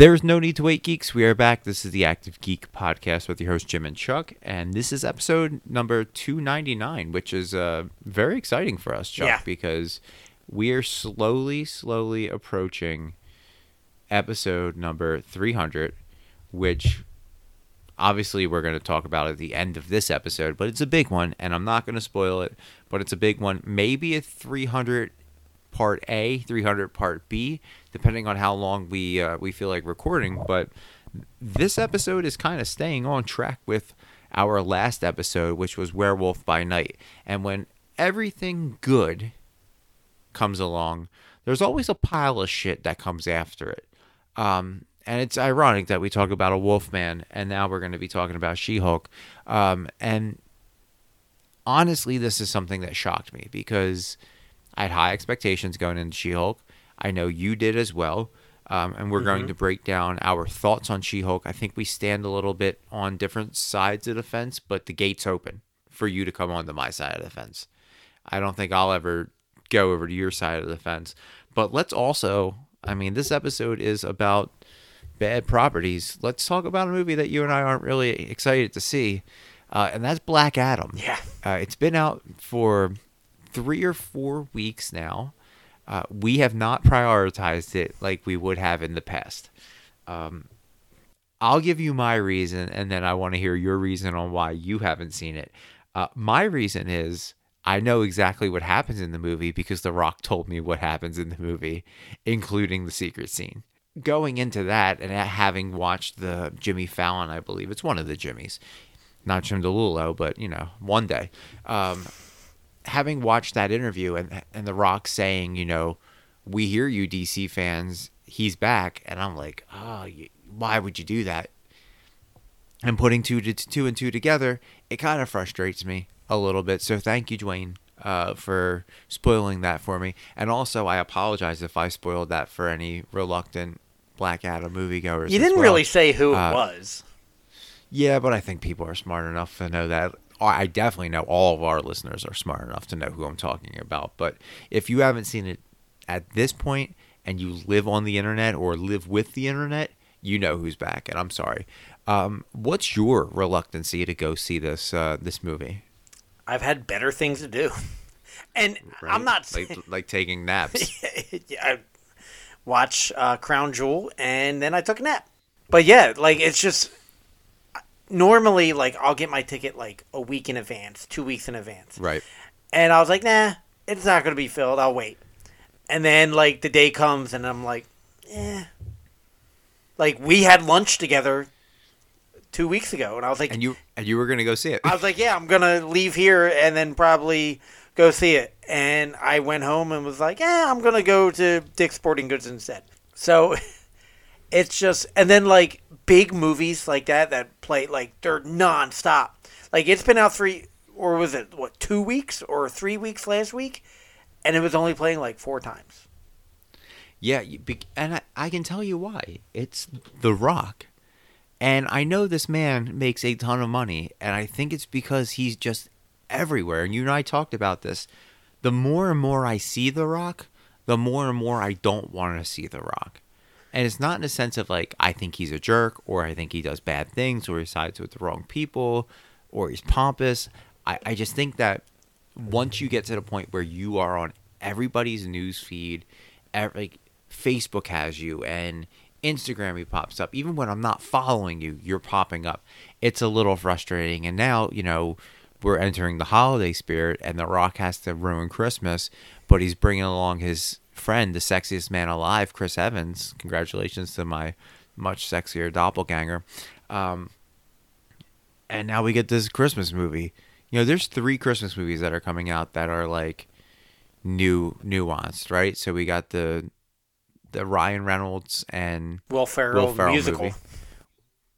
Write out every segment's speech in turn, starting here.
Wait for it. There's no need to wait, geeks. We are back. This is the Active Geek podcast with your host Jim and Chuck, and this is episode number 299, which is uh, very exciting for us, Chuck, Yeah. because we are slowly, slowly approaching episode number 300, which obviously we're going to talk about at the end of this episode, but it's a big one, and I'm not going to spoil it, but it's a big one. Maybe a 300 part A, 300 part B, depending on how long we uh, we feel like recording. But this episode is kind of staying on track with our last episode, which was Werewolf by Night. And when everything good comes along, there's always a pile of shit that comes after it. Um, and it's ironic that we talk about a Wolfman, and now we're going to be talking about She-Hulk. Um, and honestly, this is something that shocked me because I had high expectations going into She-Hulk. I know you did as well. Um, and we're going to break down our thoughts on She-Hulk. I think we stand a little bit on different sides of the fence, but the gate's open for you to come onto my side of the fence. I don't think I'll ever go over to your side of the fence. But let's also, I mean, this episode is about bad properties. Let's talk about a movie that you and I aren't really excited to see, uh, and that's Black Adam. Yeah. Uh, it's been out for three or four weeks now. Uh, we have not prioritized it like we would have in the past. Um, I'll give you my reason, and then I want to hear your reason on why you haven't seen it. Uh, my reason is I know exactly what happens in the movie because The Rock told me what happens in the movie, including the secret scene. Going into that and having watched the Jimmy Fallon, I believe it's one of the Jimmys, not Jim DeLulo, but you know, one day. Um, having watched that interview and and The Rock saying, you know, we hear you, DC fans, he's back, and I'm like, oh, why would you do that? And putting two to two and two together, it kind of frustrates me a little bit. So thank you, Dwayne, uh, for spoiling that for me. And also, I apologize if I spoiled that for any reluctant Black Adam moviegoers. You didn't well. really say who it Uh, was. Yeah, but I think people are smart enough to know that. I definitely know all of our listeners are smart enough to know who I'm talking about. But if you haven't seen it at this point and you live on the internet or live with the internet, you know who's back. And I'm sorry. Um, what's your reluctancy to go see this uh, this movie? I've had better things to do. And I'm not like like taking naps. yeah, I watch uh, Crown Jewel and then I took a nap. But yeah, like it's just normally like I'll get my ticket like a week in advance, two weeks in advance. right. And I was like, nah, it's not gonna be filled. I'll wait. And then like the day comes and I'm like, eh. Like we had lunch together two weeks ago, and I was like, And you and you were gonna go see it. I was like, yeah, I'm gonna leave here and then probably go see it. And I went home and was like, yeah, I'm gonna go to Dick's Sporting Goods instead. So it's just, and then like big movies like that that play like they're nonstop. Like it's been out three or was it what two weeks or three weeks last week, and it was only playing like four times. Yeah, and I, I can tell you why. It's The Rock. And I know this man makes a ton of money, and I think it's because he's just everywhere. And you and I talked about this. The more and more I see The Rock, the more and more I don't want to see The Rock. And it's not in a sense of like, I think he's a jerk, or I think he does bad things, or he sides with the wrong people, or he's pompous. I, I just think that once you get to the point where you are on everybody's news feed, ev- like Facebook has you and Instagram he pops up. Even when I'm not following you, you're popping up. It's a little frustrating. And now, you know, we're entering the holiday spirit, and The Rock has to ruin Christmas, but he's bringing along his friend, the sexiest man alive, Chris Evans. Congratulations to my much sexier doppelganger. Um, and now we get this Christmas movie. You know, there's three Christmas movies that are coming out that are like new nuanced, right? So we got the the Ryan Reynolds and Will Ferrell, Will Ferrell musical, movie,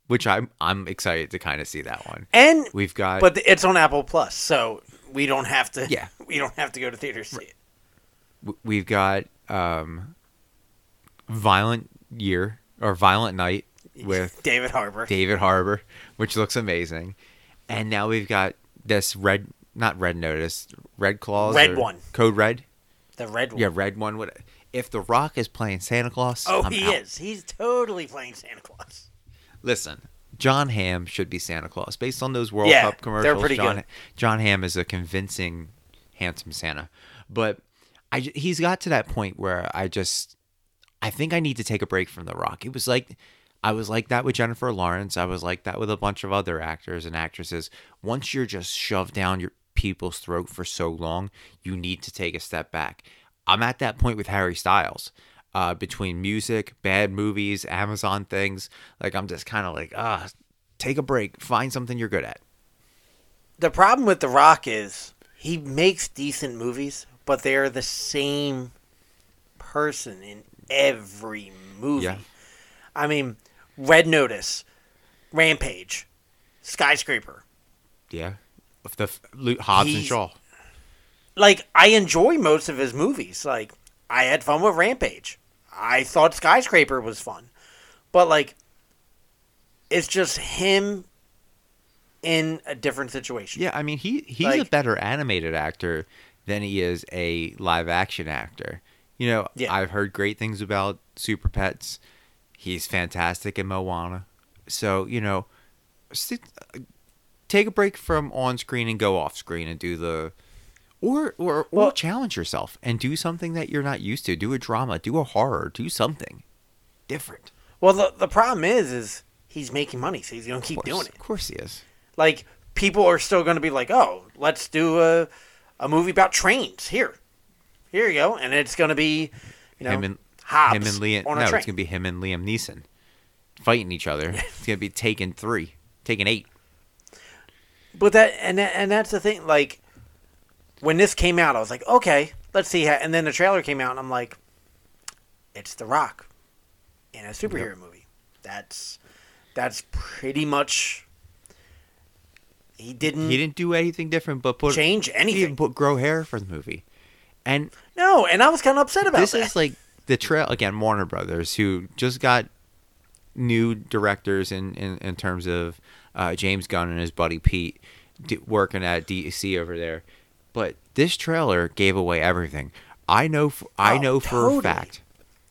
which I'm I'm excited to kind of see that one. and We've got but it's on Apple Plus, so we don't have to. Yeah. we don't have to go to theaters to see it. We've got um Violent Year or Violent Night with David Harbour. David Harbour, which looks amazing. And now we've got this red not red notice, red claws Red one. Code red. the red one. Yeah, red one. What? If The Rock is playing Santa Claus, Oh, I'm he out. is. He's totally playing Santa Claus. Listen, Jon Hamm should be Santa Claus based on those World Yeah, Cup they're commercials. pretty Jon, good. Jon Hamm is a convincing, handsome Santa, but I he's got to that point where I just I think I need to take a break from The Rock. It was like I was like that with Jennifer Lawrence. I was like that with a bunch of other actors and actresses. Once you're just shoved down your people's throat for so long, you need to take a step back. I'm at that point with Harry Styles. Uh, between music, bad movies, Amazon things, like I'm just kind of like, ah, take a break, find something you're good at. The problem with The Rock is he makes decent movies, but they're the same person in every movie. Yeah. I mean, Red Notice, Rampage, Skyscraper. Yeah, Of the Luke Hobbs and Shaw. Like I enjoy most of his movies. Like I had fun with Rampage. I thought Skyscraper was fun. But like it's just him in a different situation. Yeah, I mean he he's a better animated actor than he is a live action actor. You know, Yeah. I've heard great things about Super Pets. He's fantastic in Moana. So you know, sit, take a break from on screen and go off screen and do the, or or or Well- challenge yourself and do something that you're not used to. Do a drama, do a horror, do something different. Well, the the problem is, is he's making money, so he's gonna keep course, doing it. Of course he is. Like people are still gonna be like, oh, let's do a a movie about trains here. Here you go, and it's gonna be, you know, him and Hobbs him and Liam. No, train. it's gonna be him and Liam Neeson fighting each other. it's gonna be Taken three, Taken eight. But that and that, and that's the thing. Like when this came out, I was like, okay, let's see how. And then the trailer came out, and I'm like, it's The Rock in a superhero movie. That's that's pretty much. He didn't, He didn't do anything different, but put change he anything. didn't put grow hair for the movie. And no, and I was kind of upset about this that. is like the trail again. Warner Brothers, who just got new directors in in, in terms of uh, James Gunn and his buddy Pete d- working at DC over there. But this trailer gave away everything. I know. f I I Oh, know for totally. a fact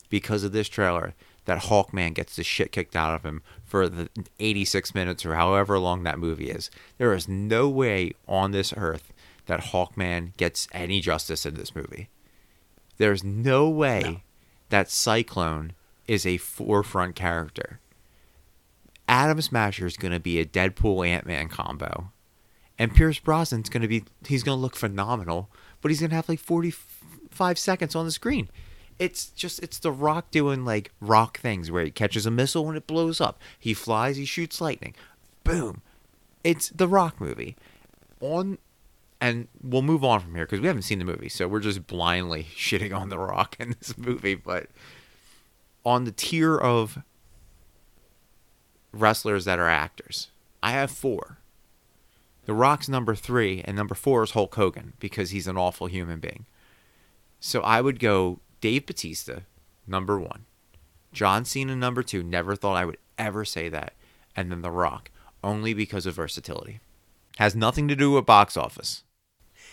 because of this trailer that Hawkman gets the shit kicked out of him for the 86 minutes or however long that movie is. There is no way on this earth that Hawkman gets any justice in this movie. There's no way No. that Cyclone is a forefront character. Atom Smasher is going to be a Deadpool Ant Man combo. And Pierce Brosnan's going to be, he's going to look phenomenal, but he's going to have like 45 seconds on the screen. It's just, it's The Rock doing like rock things where he catches a missile and it blows up. He flies, he shoots lightning. Boom. It's The Rock movie. On, and we'll move on from here because we haven't seen the movie. So we're just blindly shitting on The Rock in this movie. But on the tier of wrestlers that are actors, I have four. The Rock's number three, and number four is Hulk Hogan because he's an awful human being. So I would go Dave Batista, number one. John Cena, number two. Never thought I would ever say that. And then The Rock, only because of versatility. Has nothing to do with box office.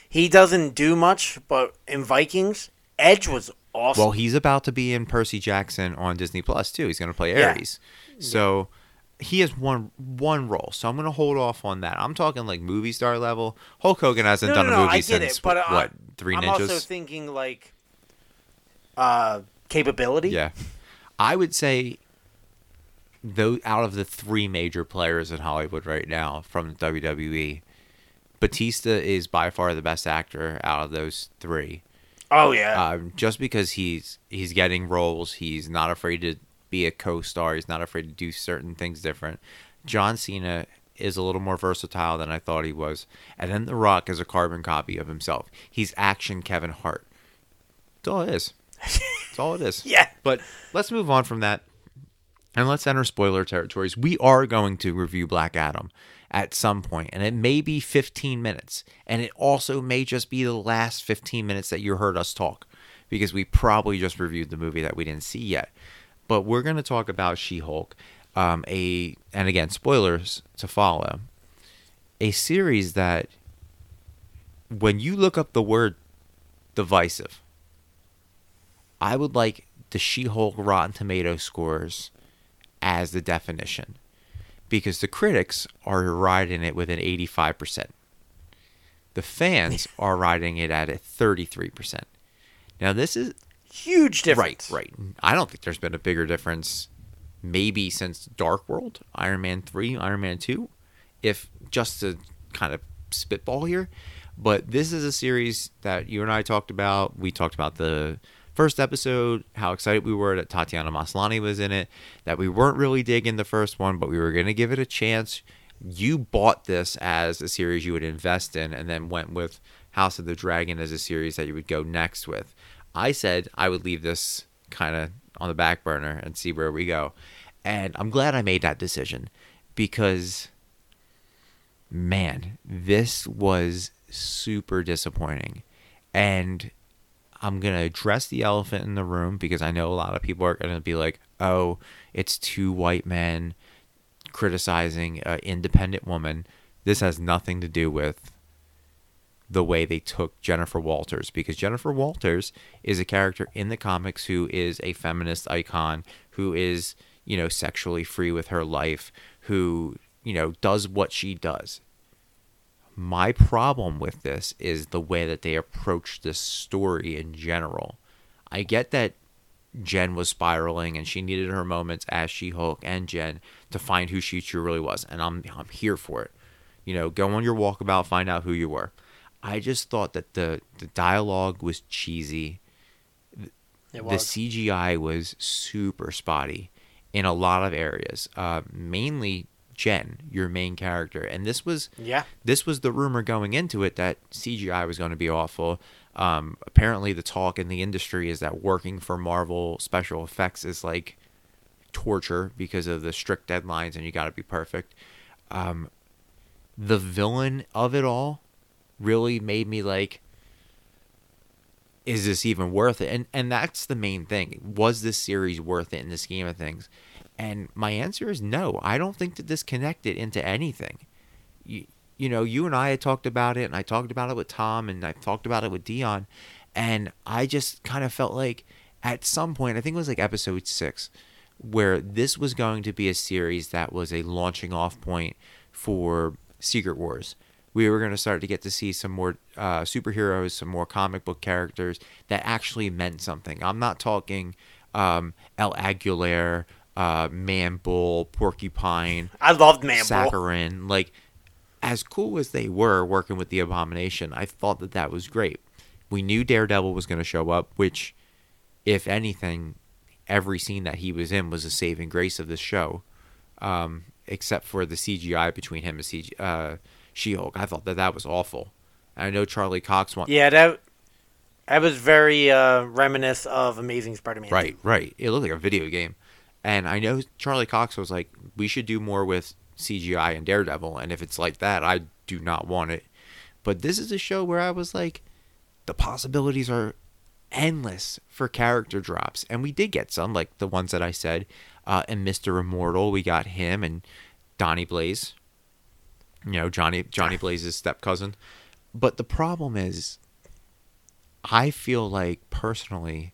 he doesn't do much, but in Vikings, Edge was awesome. Well, he's about to be in Percy Jackson on Disney Plus too. He's going to play Yeah. Ares. So he has one one role. So I'm going to hold off on that. I'm talking like movie star level. Hulk Hogan hasn't no, done no, a movie I since it, but uh, what Three I'm Ninjas. also thinking like uh, capability. Yeah, I would say though out of the three major players in Hollywood right now from WWE, Batista is by far the best actor out of those three. Oh yeah. um, just because he's he's getting roles, he's not afraid to be a co-star. He's not afraid to do certain things different. John Cena is a little more versatile than I thought he was, and then The Rock is a carbon copy of himself. He's action Kevin Hart. That's all it is. That's all it is. Yeah. But let's move on from that, and let's enter spoiler territories. We are going to review Black Adam at some point, and it may be 15 minutes, and it also may just be the last 15 minutes that you heard us talk, because we probably just reviewed the movie that we didn't see yet. But we're going to talk about She-Hulk, um, a and again spoilers to follow, a series that when you look up the word divisive, I would like the She-Hulk Rotten Tomato scores as the definition because the critics are riding it with an 85%. The fans are riding it at a 33%. Now this is Huge difference. right, right. I don't think there's been a bigger difference maybe since Dark World, Iron Man 3, Iron Man 2, if just to kind of spitball here. But this is a series that you and I talked about. We talked about the first episode, how excited we were that Tatiana Maslany was in it, that we weren't really digging the first one, but we were going to give it a chance. You bought this as a series you would invest in and then went with House of the Dragon as a series that you would go next with. I said I would leave this kind of on the back burner and see where we go. And I'm glad I made that decision because man, this was super disappointing. And I'm going to address the elephant in the room because I know a lot of people are going to be like, oh, it's two white men criticizing an independent woman. This has nothing to do with the way they took Jennifer Walters because Jennifer Walters is a character in the comics who is a feminist icon, who is, you know, sexually free with her life, who, you know, does what she does. My problem with this is the way that they approach this story in general. I get that Jen was spiraling and she needed her moments as She Hulk and Jen to find who she truly was, and I'm I'm here for it. You know, go on your walkabout, find out who you were. I just thought that the the dialogue was cheesy. It The. CGI was super spotty in a lot of areas. Uh, mainly Jen, your main character, and this was yeah. this was the rumor going into it that CGI was going to be awful. Um, apparently, the talk in the industry is that working for Marvel special effects is like torture because of the strict deadlines and you got to be perfect. Um, the villain of it all really made me like, is this even worth it? And and that's the main thing. Was this series worth it in the scheme of things? And my answer is no. I don't think that this connected into anything. You, you know, you and I had talked about it, and I talked about it with Tom, and I talked about it with Dion, and I just kind of felt like at some point, I think it was like episode six, where this was going to be a series that was a launching off point for Secret Wars. We were going to start to get to see some more uh, superheroes, some more comic book characters that actually meant something. I'm not talking um, El Aguilar, uh, Man Bull, Porcupine, I loved Man Bull. Saracen. Like, as cool as they were working with the Abomination, I thought that that was great. We knew Daredevil was going to show up, which, if anything, every scene that he was in was a saving grace of this show, um, except for the CGI between him and CG, uh, She-Hulk. I thought that that was awful. I know Charlie Cox wants. Yeah, that that was very uh, reminiscent of Amazing Spider-Man. Right, right. It looked like a video game. And I know Charlie Cox was like, we should do more with CGI and Daredevil. And if it's like that, I do not want it. But this is a show where I was like, the possibilities are endless for character drops. And we did get some, like the ones that I said. Uh, and Mr. Immortal, we got him and Donnie Blaze. You know, Johnny Johnny Blaze's step cousin. But the problem is, I feel like personally,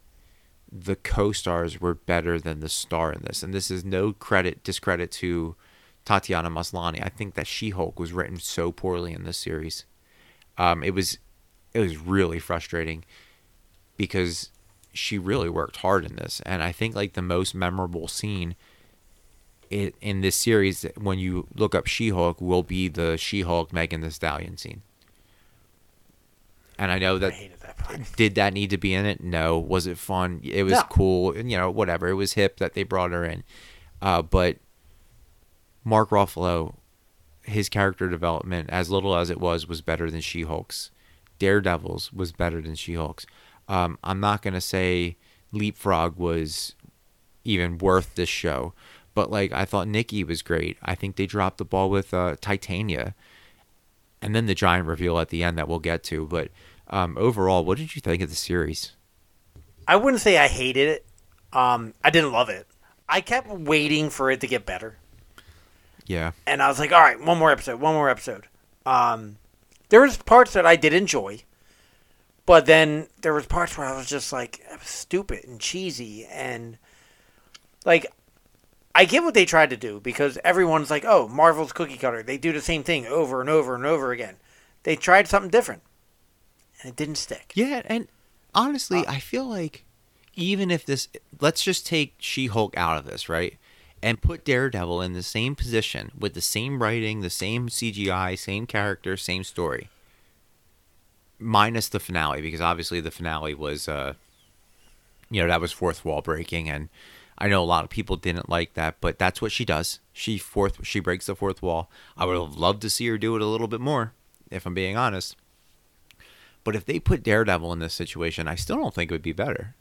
the co-stars were better than the star in this, and this is no credit discredit to Tatiana Maslany. I think that She-Hulk was written so poorly in this series. Um, it was it was really frustrating because she really worked hard in this, and I think like the most memorable scene in this series when you look up She-Hulk will be the She-Hulk Megan Thee Stallion scene. And I know I that hated that part. did that need to be in it? No. Was it fun? It was No. cool. and, You know, whatever. It was hip that they brought her in. Uh, but Mark Ruffalo, his character development, as little as it was, was better than She Hulk's. Daredevil's was better than She Hulk's. Um, I'm not going to say Leapfrog was even worth this show, but like I thought Nikki was great. I think they dropped the ball with uh, Titania and then the giant reveal at the end that we'll get to. But um, overall, what did you think of the series? I wouldn't say I hated it. Um, I didn't love it. I kept waiting for it to get better, Yeah, and I was like, "All right, one more episode, one more episode." Um, there was parts that I did enjoy, But then there was parts where I was just like was stupid and cheesy and like I get what they tried to do because everyone's like, "Oh, Marvel's cookie cutter. They do the same thing over and over and over again." They tried something different. And it didn't stick. Yeah, and honestly, I feel like even if this let's just take She-Hulk out of this, right? And put Daredevil in the same position with the same writing, the same CGI, same character, same story. Minus the finale because obviously the finale was uh you know, that was fourth wall breaking and I know a lot of people didn't like that, but that's what she does. She fourth she breaks the fourth wall. I would have loved to see her do it a little bit more, if I'm being honest. But if they put Daredevil in this situation, I still don't think it would be better.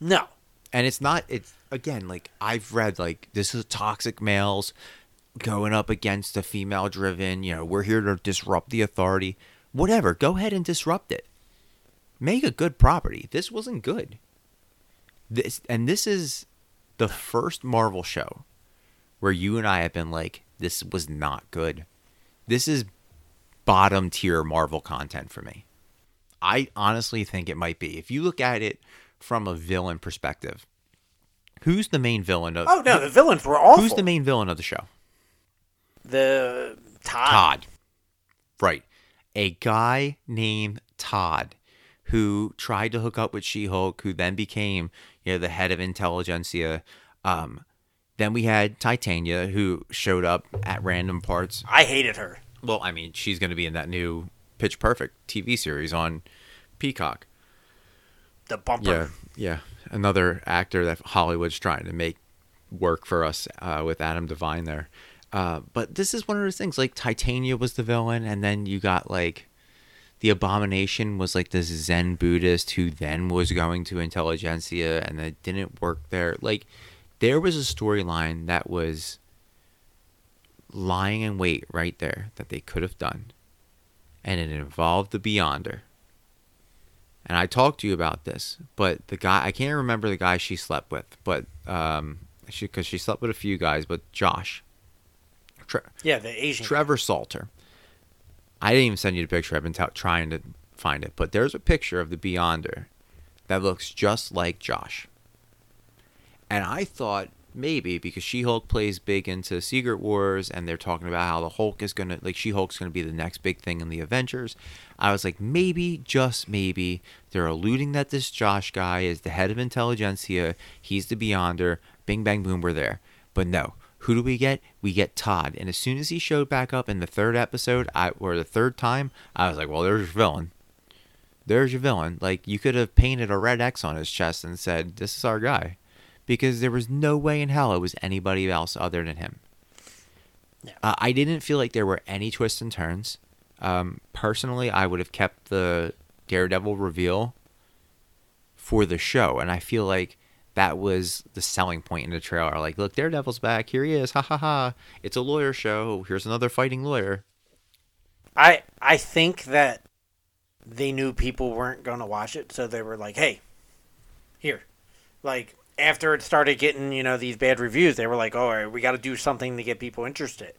No. And it's not it's again like I've read like this is toxic males going up against a female driven, you know, we're here to disrupt the authority. Whatever, go ahead and disrupt it. Make a good property. This wasn't good. This and this is the first Marvel show where you and I have been like this was not good. This is bottom tier Marvel content for me. I honestly think it might be. If you look at it from a villain perspective, who's the main villain of Oh no, the villains were awful. Who's the main villain of the show? The Todd. Todd. Right. A guy named Todd who tried to hook up with She-Hulk, who then became, you know, the head of intelligencia. Um, then we had Titania, who showed up at random parts. I hated her. Well, I mean, she's going to be in that new Pitch Perfect TV series on Peacock. The bumper. Yeah, yeah. Another actor that Hollywood's trying to make work for us uh, with Adam Devine there. Uh, but this is one of those things. Like Titania was the villain, and then you got like the Abomination was like this Zen Buddhist who then was going to intelligencia, and it didn't work there. Like there was a storyline that was lying in wait right there that they could have done, and it involved the Beyonder and I talked to you about this, but the guy I can't remember the guy she slept with, but um, she because she slept with a few guys, but Josh, Tre- Yeah, the Asian. Trevor Salter. I didn't even send you the picture. I've been t- trying to find it, but there's a picture of the Beyonder that looks just like Josh. And I thought maybe because She Hulk plays big into Secret Wars and they're talking about how the Hulk is gonna like She Hulk's gonna be the next big thing in the Avengers. I was like, maybe, just maybe, they're alluding that this Josh guy is the head of intelligencia, he's the Beyonder, bing bang boom, we're there. But no. Who do we get? We get Todd. And as soon as he showed back up in the third episode, I or the third time, I was like, Well, there's your villain. There's your villain. Like you could have painted a red X on his chest and said, This is our guy because there was no way in hell it was anybody else other than him. Yeah. Uh, I didn't feel like there were any twists and turns. Um, personally, I would have kept the Daredevil reveal for the show, and I feel like that was the selling point in the trailer. Like, look, Daredevil's back. Here he is. Ha ha ha. It's a lawyer show. Here's another fighting lawyer. I I think that they knew people weren't going to watch it, so they were like, "Hey, here." Like after it started getting, you know, these bad reviews, they were like, oh, "All right, we got to do something to get people interested."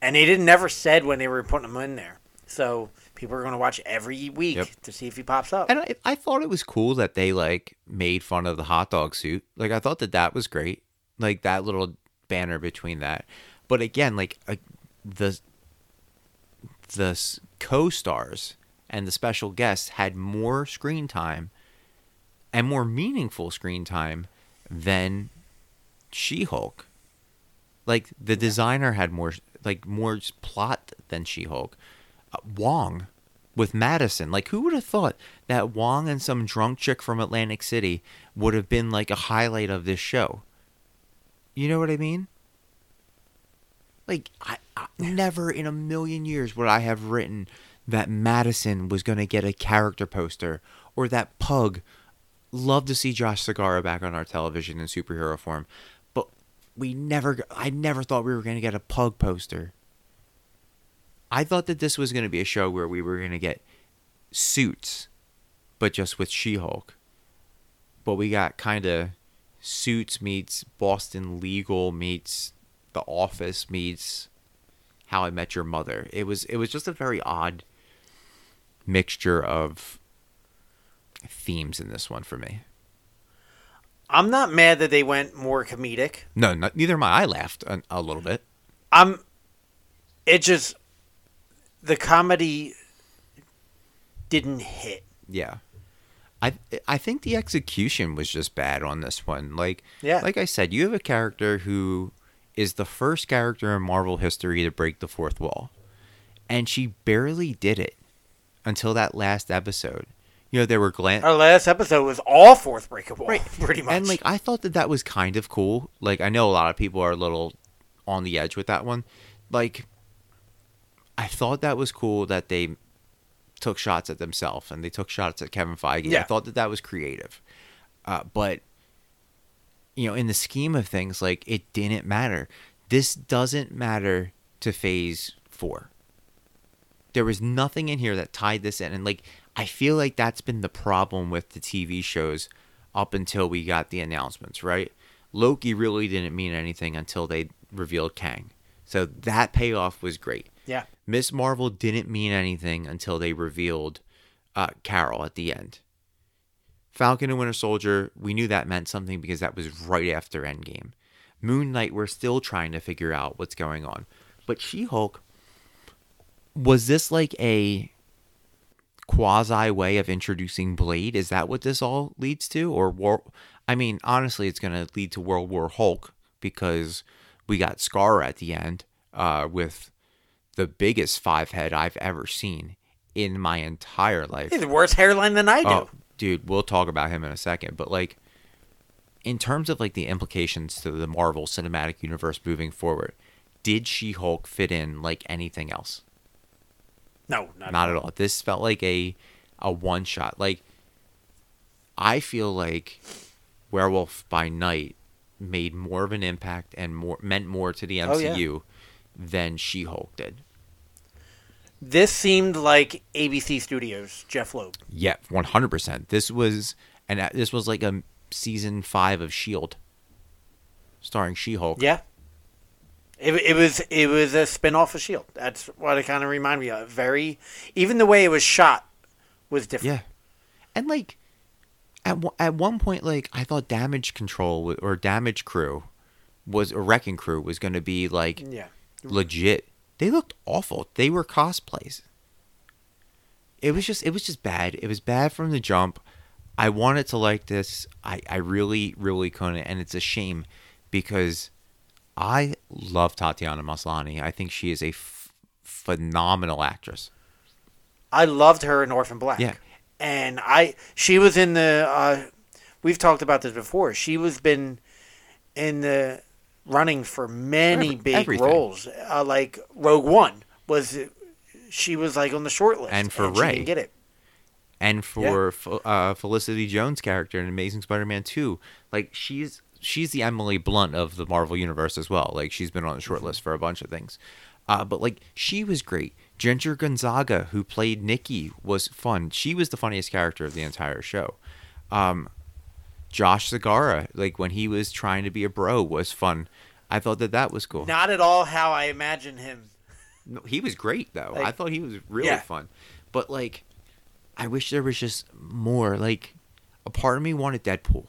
And they didn't never said when they were putting them in there. So people are going to watch every week Yep. to see if he pops up. And I, I thought it was cool that they like made fun of the hot dog suit. Like I thought that that was great. Like that little banner between that. But again, like uh, the the co-stars and the special guests had more screen time and more meaningful screen time than She-Hulk. Like the designer had more like more plot than She-Hulk. Wong with Madison. Like, who would have thought that Wong and some drunk chick from Atlantic City would have been like a highlight of this show? You know what I mean? Like, I, I never in a million years would I have written that Madison was going to get a character poster or that Pug. Love to see Josh Segarra back on our television in superhero form, but we never. I never thought we were going to get a Pug poster. I thought that this was going to be a show where we were going to get suits, but just with She Hulk. But we got kind of suits meets Boston Legal meets The Office meets How I Met Your Mother. It was it was just a very odd mixture of themes in this one for me. I'm not mad that they went more comedic. No, not, neither am I. I laughed a, a little bit. I'm. It just the comedy didn't hit. Yeah. I I think the execution was just bad on this one. Like Yeah. like I said, you have a character who is the first character in Marvel history to break the fourth wall. And she barely did it until that last episode. You know, there were glan- Our last episode was all fourth breakable, right. pretty much. and like I thought that that was kind of cool. Like I know a lot of people are a little on the edge with that one. Like I thought that was cool that they took shots at themselves and they took shots at Kevin Feige. I thought that that was creative. Uh, but you know, in the scheme of things, like it didn't matter. This doesn't matter to Phase Four. There was nothing in here that tied this in, and like I feel like that's been the problem with the TV shows up until we got the announcements, right? Loki really didn't mean anything until they revealed Kang, so that payoff was great. Yeah, Miss Marvel didn't mean anything until they revealed uh, Carol at the end. Falcon and Winter Soldier, we knew that meant something because that was right after Endgame. Moon Knight, we're still trying to figure out what's going on. But She Hulk, was this like a quasi way of introducing Blade? Is that what this all leads to? Or war? I mean, honestly, it's going to lead to World War Hulk because we got Skaar at the end uh, with the biggest five head I've ever seen in my entire life. he's worse hairline than I do. Oh, dude, we'll talk about him in a second. But like, in terms of like the implications to the Marvel Cinematic Universe moving forward, did She Hulk fit in like anything else? no, not, Not at all. This felt like a a one shot. Like, I feel like Werewolf by Night made more of an impact and more meant more to the Oh, yeah. MCU than She Hulk did. This seemed like ABC Studios, Jeph Loeb. Yeah, one hundred percent. This was and this was like a season five of Shield, starring She Hulk. Yeah. It, it was it was a spin-off of Shield. That's what it kind of reminded me of. Very, even the way it was shot was different. yeah, and like at one- at one point, like I thought Damage Control or Damage Crew was a Wrecking Crew was going to be like Yeah. legit. They looked awful. They were cosplays. It was just it was just bad. It was bad from the jump. I wanted to like this. I, I really, really couldn't. And it's a shame because I love Tatiana Maslany. I think she is a f- phenomenal actress. I loved her in Orphan Black. Yeah. And I she was in the uh we've talked about this before. She was been in the running for many Every- big everything. roles. Uh, like Rogue One was she was like on the short list And for she Rey. didn't get it. And for Fe- uh, Felicity Jones' character in Amazing Spider-Man 2, like she's she's the Emily Blunt of the Marvel universe as well. Like she's been on the short list for a bunch of things. Uh, but like she was great. Ginger Gonzaga, who played Nikki, was fun. She was the funniest character of the entire show. Um, Josh Segarra, like when he was trying to be a bro, was fun. I thought that that was cool. Not at all how I imagined him. No, he was great though. I thought he was really Yeah. fun. But like I wish there was just more. Like a part of me wanted Deadpool.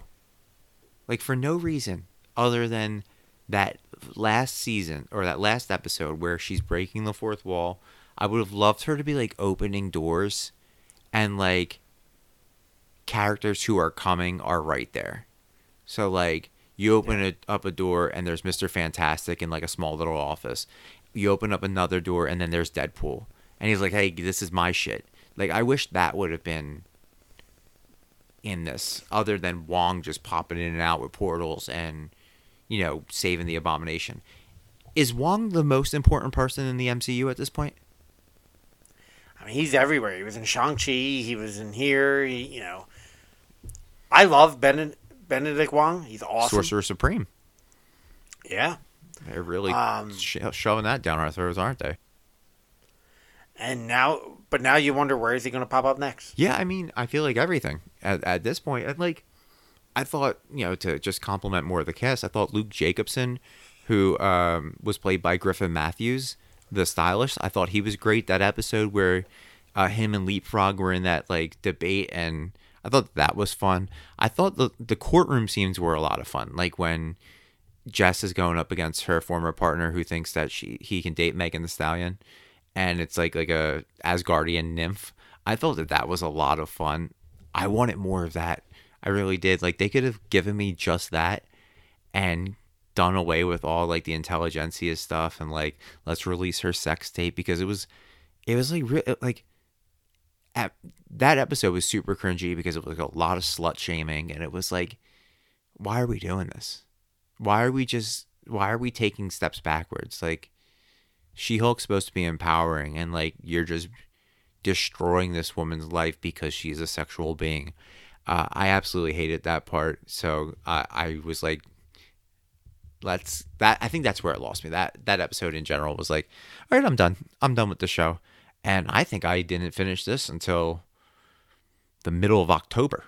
Like for no reason other than that last season or that last episode where she's breaking the fourth wall. I would have loved her to be like opening doors and like characters who are coming are right there. So like you open it up a door and there's Mr. Fantastic in like a small little office. You open up another door and then there's Deadpool. And he's like, "Hey, this is my shit." Like I wish that would have been in this other than Wong just popping in and out with portals and you know, saving the abomination. Is Wong the most important person in the MCU at this point? I mean, he's everywhere. He was in Shang-Chi. He was in here. He, you know, I love Benedict, Benedict Wong. He's awesome. Sorcerer Supreme. Yeah. They're really Um, sho- shoving that down our throats, aren't they? And now, but now you wonder where is he going to pop up next? Yeah, I mean, I feel like everything at, at this point. And like, I thought, you know, to just compliment more of the cast, I thought Luke Jacobson, who um, was played by Griffin Matthews, the stylist, I thought he was great. That episode where Uh, him and Leapfrog were in that like debate, and I thought that was fun. I thought the the courtroom scenes were a lot of fun, like when Jess is going up against her former partner who thinks that she he can date Megan Thee Stallion, and it's like like a Asgardian nymph. I thought that that was a lot of fun. I wanted more of that. I really did. Like they could have given me just that and done away with all like the intelligencia stuff and like let's release her sex tape because it was it was like re- like at, that episode was super cringy because it was like a lot of slut shaming and it was like why are we doing this? Why are we just why are we taking steps backwards? Like she-hulk's supposed to be empowering and like you're just destroying this woman's life because she's a sexual being. Uh, i absolutely hated that part. So uh, i was like let's that i think that's where it lost me. That that episode in general was like all right i'm done. I'm done with the show and i think i didn't finish this until the middle of october.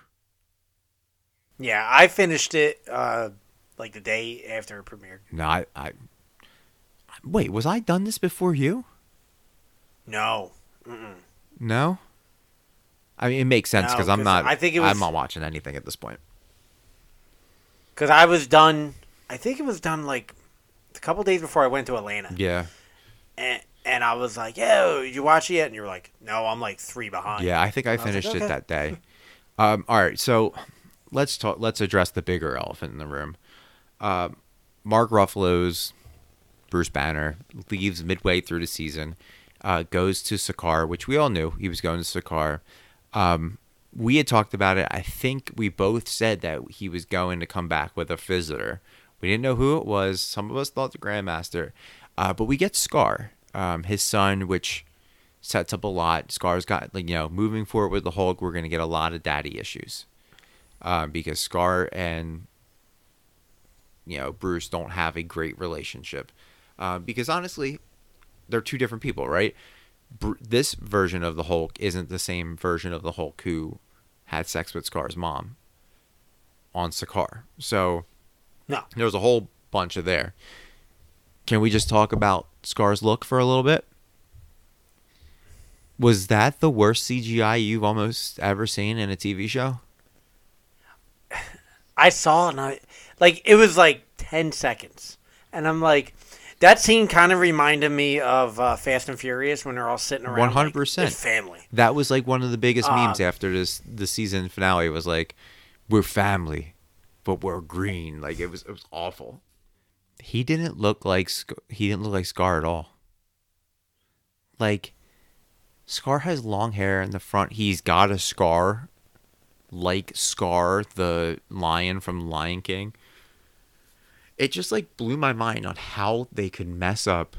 Yeah, I finished it uh, like the day after it premiered. no i i wait was i done this before you? No, no? I mean it makes sense No, because I'm not I think it was- i'm not watching anything at this point. Because I was done. I think it was done like a couple days before I went to Atlanta, yeah. And and I was like, "Yo, you watch it yet?" And you were like, "No, I'm like three behind." Yeah, I think I was like, finished "Okay." it that day. Um, all right, so let's talk. Let's address the bigger elephant in the room. Uh, Mark Ruffalo's Bruce Banner leaves midway through the season, uh, goes to Sakaar, which we all knew he was going to Sakaar. Um, we had talked about it. I think we both said that he was going to come back with a visitor. We didn't know who it was. Some of us thought the Grandmaster, uh, but we get Skaar, um, his son, which sets up a lot. Skaar's got like you know moving forward with the Hulk, we're gonna get a lot of daddy issues, um, because Skaar and you know Bruce don't have a great relationship, uh, because honestly, they're two different people, right? Br- this version of the Hulk isn't the same version of the Hulk who had sex with Skaar's mom on Sakaar. So No, there was a whole bunch of there. Can we just talk about Skaar's look for a little bit? Was that the worst CGI you've almost ever seen in a TV show? I saw it and I like it was like ten seconds, and I'm like, that scene kind of reminded me of uh, Fast and Furious when they're all sitting around. 100%. as family. That was like one of the biggest Uh, memes after this the season finale was like, "We're family, but we're green." Like it was it was awful. He didn't look like he didn't look like Skaar at all. Like Skaar has long hair in the front. He's got a scar like Scar the lion from Lion King. It just like blew my mind on how they could mess up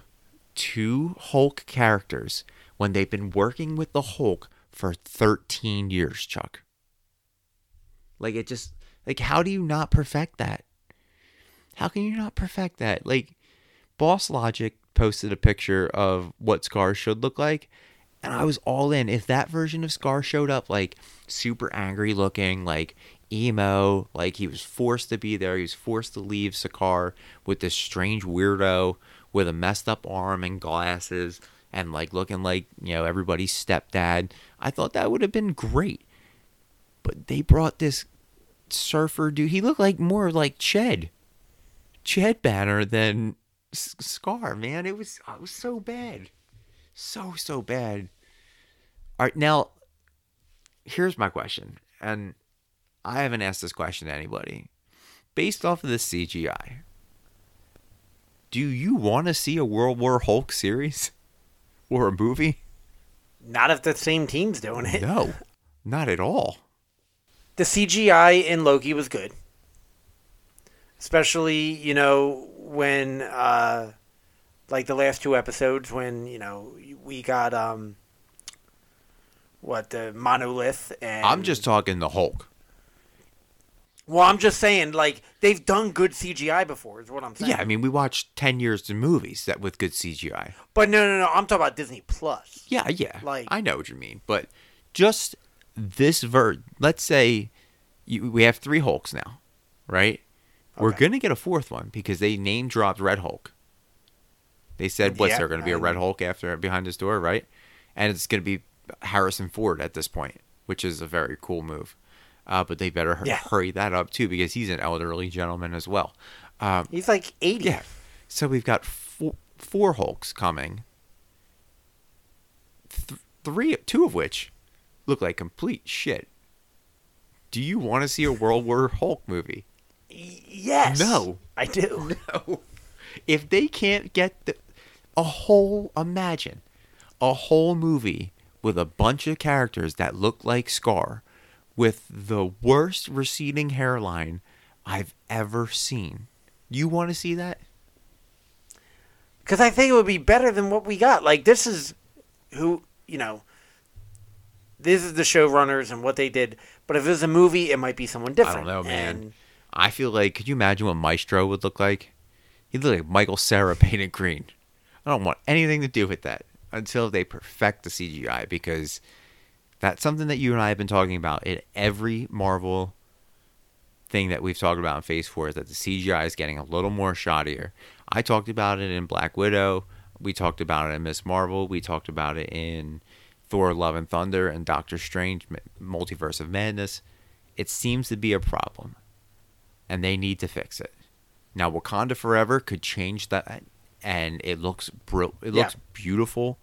two Hulk characters when they've been working with the Hulk for 13 years, Chuck. Like it just like how do you not perfect that? How can you not perfect that? Like Boss Logic posted a picture of what Skaar should look like and I was all in. If that version of Skaar showed up like super angry looking, like emo, like he was forced to be there, he was forced to leave Sakaar with this strange weirdo with a messed up arm and glasses and like looking like, you know, everybody's stepdad. I thought that would have been great. But they brought this surfer dude. He looked like more like Ched. Ched Banner than S- Skaar, man. It was it was so bad so so bad. All right, now here's my question, and I haven't asked this question to anybody. Based off of this CGI, do you want to see a World War Hulk series or a movie? Not if the same team's doing it. No, not at all. The CGI in Loki was good, especially you know when uh, like the last two episodes when you know we got um what the monolith and I'm just talking the Hulk. well I'm just saying like they've done good CGI before is what I'm saying Yeah, I mean we watched ten years of movies that with good CGI. but no no no I'm talking about Disney Plus Yeah, yeah. Like- I know what you mean, but just this ver let's say you, we have three Hulks now, right? We're gonna get a fourth one because they name dropped Red Hulk. They said what's Yeah, there gonna be a I Red. Hulk after behind this door, right? And it's gonna be Harrison Ford at this point, which is a very cool move. Uh, but they better Yeah. hurry that up too because he's an elderly gentleman as well. Um, He's like 80. yeah. So we've got four, four Hulks coming. Th- three, two of which look like complete shit. Do you want to see a World War Hulk movie? Yes. No. I do. No. If they can't get the, a whole, imagine a whole movie with a bunch of characters that look like Skaar, with the worst receding hairline I've ever seen. You want to see that? Because I think it would be better than what we got. Like, this is who, you know, this is the showrunners and what they did. But if it was a movie, it might be someone different. I don't know, man. And I feel like, could you imagine what Maestro would look like? He'd look like Michael Cera painted green. I don't want anything to do with that until they perfect the CGI because that's something that you and I have been talking about in every Marvel thing that we've talked about in Phase 4 is that the CGI is getting a little more shoddier. I talked about it in Black Widow. We talked about it in Miss Marvel. We talked about it in Thor Love and Thunder and Doctor Strange Multiverse of Madness. It seems to be a problem and they need to fix it. Now, Wakanda Forever could change that, and it looks br- it Yeah. looks beautiful.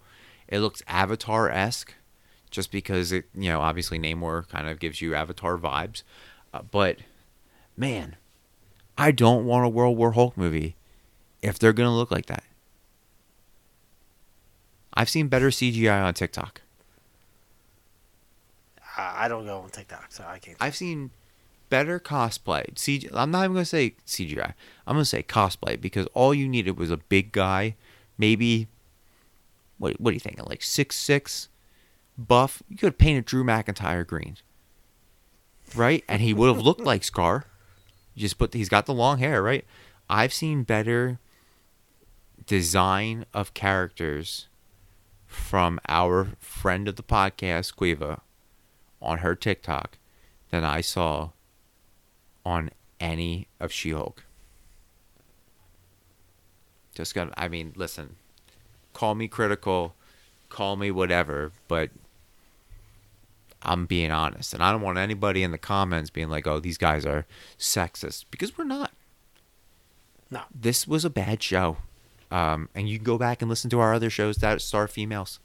It looks Avatar esque, just because it you know obviously Namor kind of gives you Avatar vibes. Uh, but man, I don't want a World War Hulk movie if they're gonna look like that. I've seen better CGI on TikTok. I I don't go on TikTok, so I can't. I've seen better cosplay. CG, I'm not even gonna say CGI. I'm gonna say cosplay because all you needed was a big guy, maybe. What What are you thinking? Like six six, buff. You could have painted Drew McIntyre green, right? And he would have looked like Skaar. You just put. He's got the long hair, right? I've seen better design of characters from our friend of the podcast, Quiva, on her TikTok than I saw on any of She Hulk. Just got I mean, listen, call me critical, call me whatever, but I'm being honest. And I don't want anybody in the comments being like, oh, these guys are sexist. Because we're not. No. This was a bad show. Um, and you can go back and listen to our other shows that star females.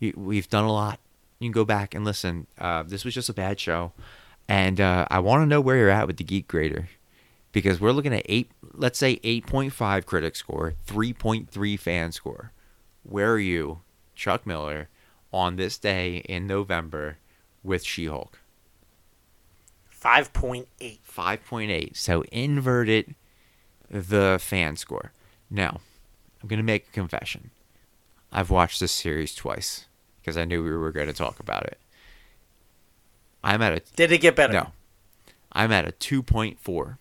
We've done a lot. You can go back and listen. Uh, this was just a bad show, and uh, I want to know where you're at with the Geek Grader, because we're looking at eight. Let's say eight point five critic score, three point three fan score. Where are you, Chuck Miller, on this day in November with She-Hulk? 5.8. 5.8. So inverted the fan score. Now, I'm going to make a confession. I've watched this series twice because I knew we were going to talk about it. I'm at a Did it get better? no. I'm at a 2.4.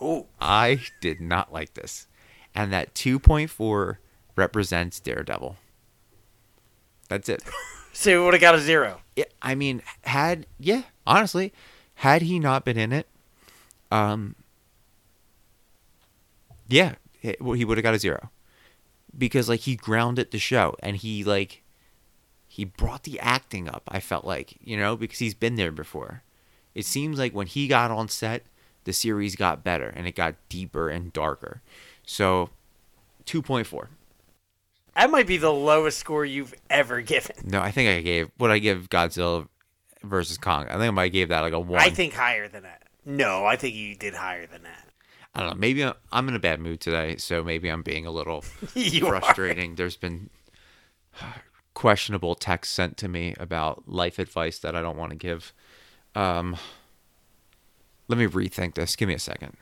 Oh. I did not like this. And that 2.4 represents Daredevil. That's it. So we would have got a zero. Yeah, I mean, had yeah, honestly, had he not been in it, um, yeah, he would have got a zero, because like he grounded the show and he like, he brought the acting up. I felt like you know because he's been there before. It seems like when he got on set, the series got better and it got deeper and darker. So, two point four. That might be the lowest score you've ever given. No, I think I gave what I give Godzilla versus Kong. I think I might gave that like a one. I think higher than that. No, I think you did higher than that. I don't know. Maybe I'm, I'm in a bad mood today, so maybe I'm being a little You are. frustrating. There's been questionable text sent to me about life advice that I don't want to give. Um, let me rethink this. Give me a second.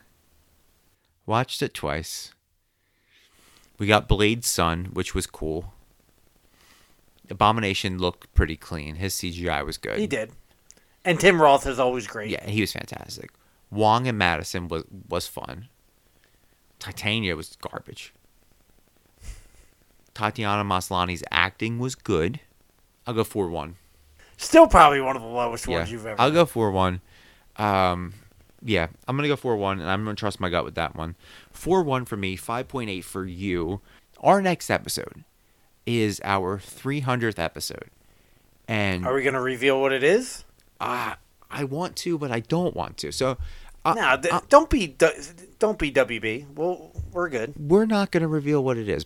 Watched it twice. We got Blade Sun, which was cool. Abomination looked pretty clean. His CGI was good. He did. And Tim Roth is always great. Yeah, he was fantastic. Wong and Madisynn was was fun. Titania was garbage. Tatiana Maslany's acting was good. I'll go four one. Still probably one of the lowest Yeah, ones you've ever I'll go four one. Um, yeah, I'm gonna go four one, and I'm gonna trust my gut with that one. Four one for me. Five point eight for you. Our next episode is our 300th episode. And Are we going to reveal what it is? uh, I want to, but I don't want to. So uh, no, th- don't be don't be WB. Well, we're good. we're not going to reveal what it is.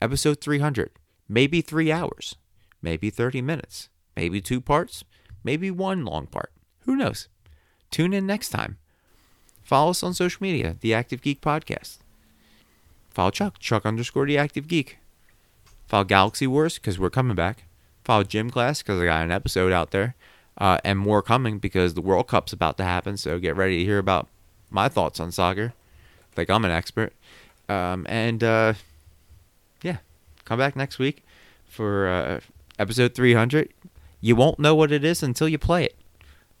Episode 300, maybe three hours, maybe 30 minutes, maybe two parts, maybe one long part. Who knows? Tune in next time. Follow us on social media, The Active Geek Podcast. Follow Chuck, Chuck underscore The Active Geek. Follow Galaxy Wars because we're coming back. Follow Gym Class because I got an episode out there. Uh, and more coming because the World Cup's about to happen. So get ready to hear about my thoughts on soccer. Like I'm an expert. Um, and uh, yeah, come back next week for uh, episode 300. You won't know what it is until you play it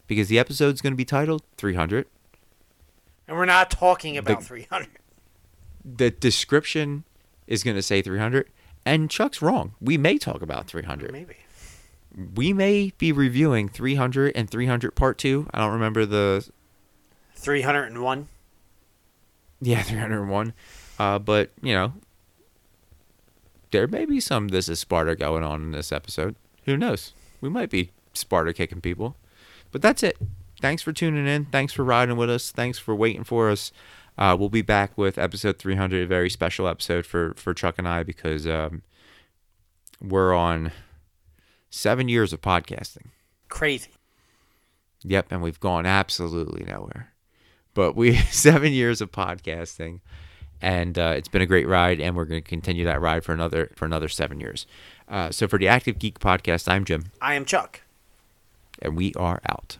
because the episode's going to be titled 300. And we're not talking about The- 300. The description is going to say 300, and Chuck's wrong. We may talk about 300. Maybe. We may be reviewing 300 and 300 Part 2. I don't remember the 301. Yeah, 301. Uh, but, you know, there may be some This is Sparta going on in this episode. Who knows? We might be Sparta kicking people. But that's it. Thanks for tuning in. Thanks for riding with us. Thanks for waiting for us. Uh, we'll be back with episode 300, a very special episode for, for Chuck and I because um, we're on seven years of podcasting. Crazy. Yep, and we've gone absolutely nowhere. But we seven years of podcasting, and uh, it's been a great ride, and we're going to continue that ride for another for another seven years. Uh, so for the Active Geek Podcast, I'm Jim, I am Chuck. and we are out.